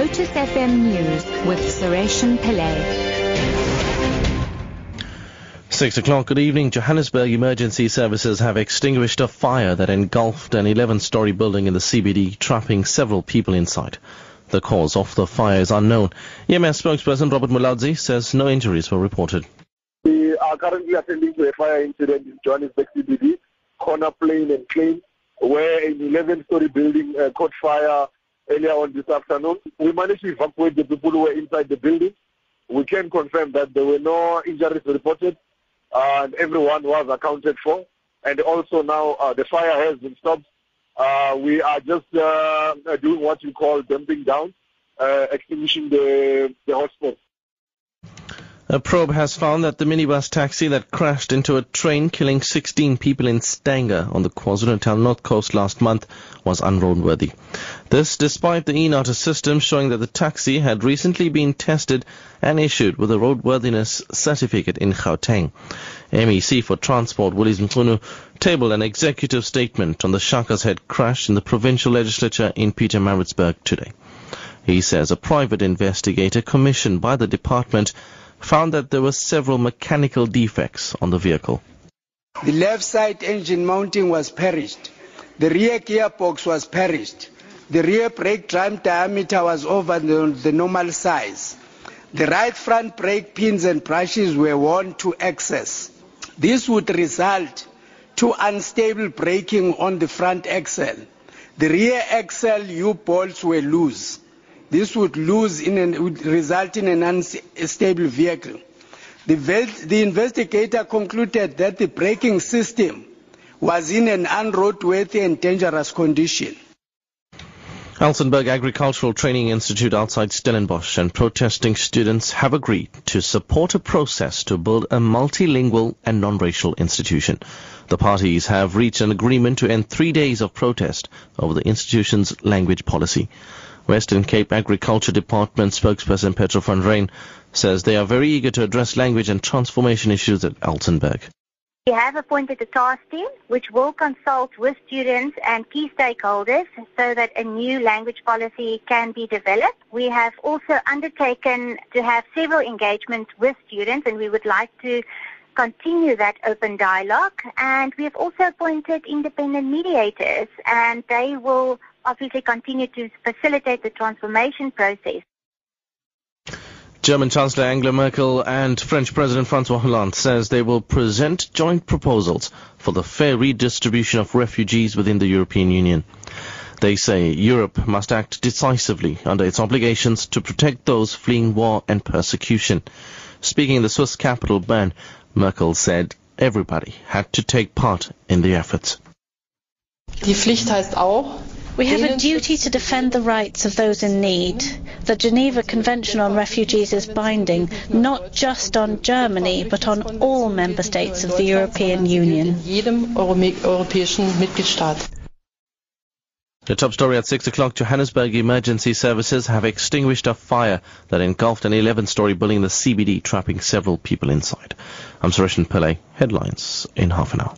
Lotus FM News with Sureshan Pillay. Six o'clock, good evening. Johannesburg emergency services have extinguished a fire that engulfed an 11-story building in the CBD, trapping several people inside. The cause of the fire is unknown. EMS spokesperson Robert Mulaudzi says no injuries were reported. We are currently attending to a fire incident in Johannesburg CBD, corner Plein and Klein, where an 11-story building uh, caught fire earlier on this afternoon. We managed to evacuate the people who were inside the building. We can confirm that there were no injuries reported and everyone was accounted for. And also now uh, the fire has been stopped. Uh, we are just uh, doing what you call dumping down, uh, extinguishing the, the hotspot. A probe has found that the minibus taxi that crashed into a train killing 16 people in Stanger on the KwaZulu-Natal North Coast last month was unroadworthy. This despite the eNaTIS system showing that the taxi had recently been tested and issued with a roadworthiness certificate in Gauteng. MEC for Transport Willies Mchunu tabled an executive statement on the Shaka's Head crash in the provincial legislature in Peter Pietermaritzburg today. He says a private investigator commissioned by the department found that there were several mechanical defects on the vehicle. The left side engine mounting was perished. The rear gearbox was perished. The rear brake drum diameter was over the, the normal size. The right front brake pins and brushes were worn to excess. This would result to unstable braking on the front axle. The rear axle U-bolts were loose. This would an, would result in an unstable vehicle. The, the investigator concluded that the braking system was in an unroadworthy and dangerous condition. Elsenburg Agricultural Training Institute outside Stellenbosch and protesting students have agreed to support a process to build a multilingual and non-racial institution. The parties have reached an agreement to end three days of protest over the institution's language policy. Western Cape Agriculture Department spokesperson Petro van Rhyn says they are very eager to address language and transformation issues at Elsenburg. We have appointed a task team which will consult with students and key stakeholders so that a new language policy can be developed. We have also undertaken to have several engagements with students and we would like to continue that open dialogue and we have also appointed independent mediators and they will obviously continue to facilitate the transformation process. German Chancellor Angela Merkel and French President Francois Hollande says they will present joint proposals for the fair redistribution of refugees within the European Union. They say Europe must act decisively under its obligations to protect those fleeing war and persecution. Speaking in the Swiss capital Bern, Merkel said everybody had to take part in the efforts. Die Pflicht heißt auch, we have a duty to defend the rights of those in need. The Geneva Convention on Refugees is binding, not just on Germany, but on all member states of the European Union. The top story at 6 o'clock, Johannesburg emergency services have extinguished a fire that engulfed an 11-story building in the CBD, trapping several people inside. I'm Suresh Pillay. Headlines in half an hour.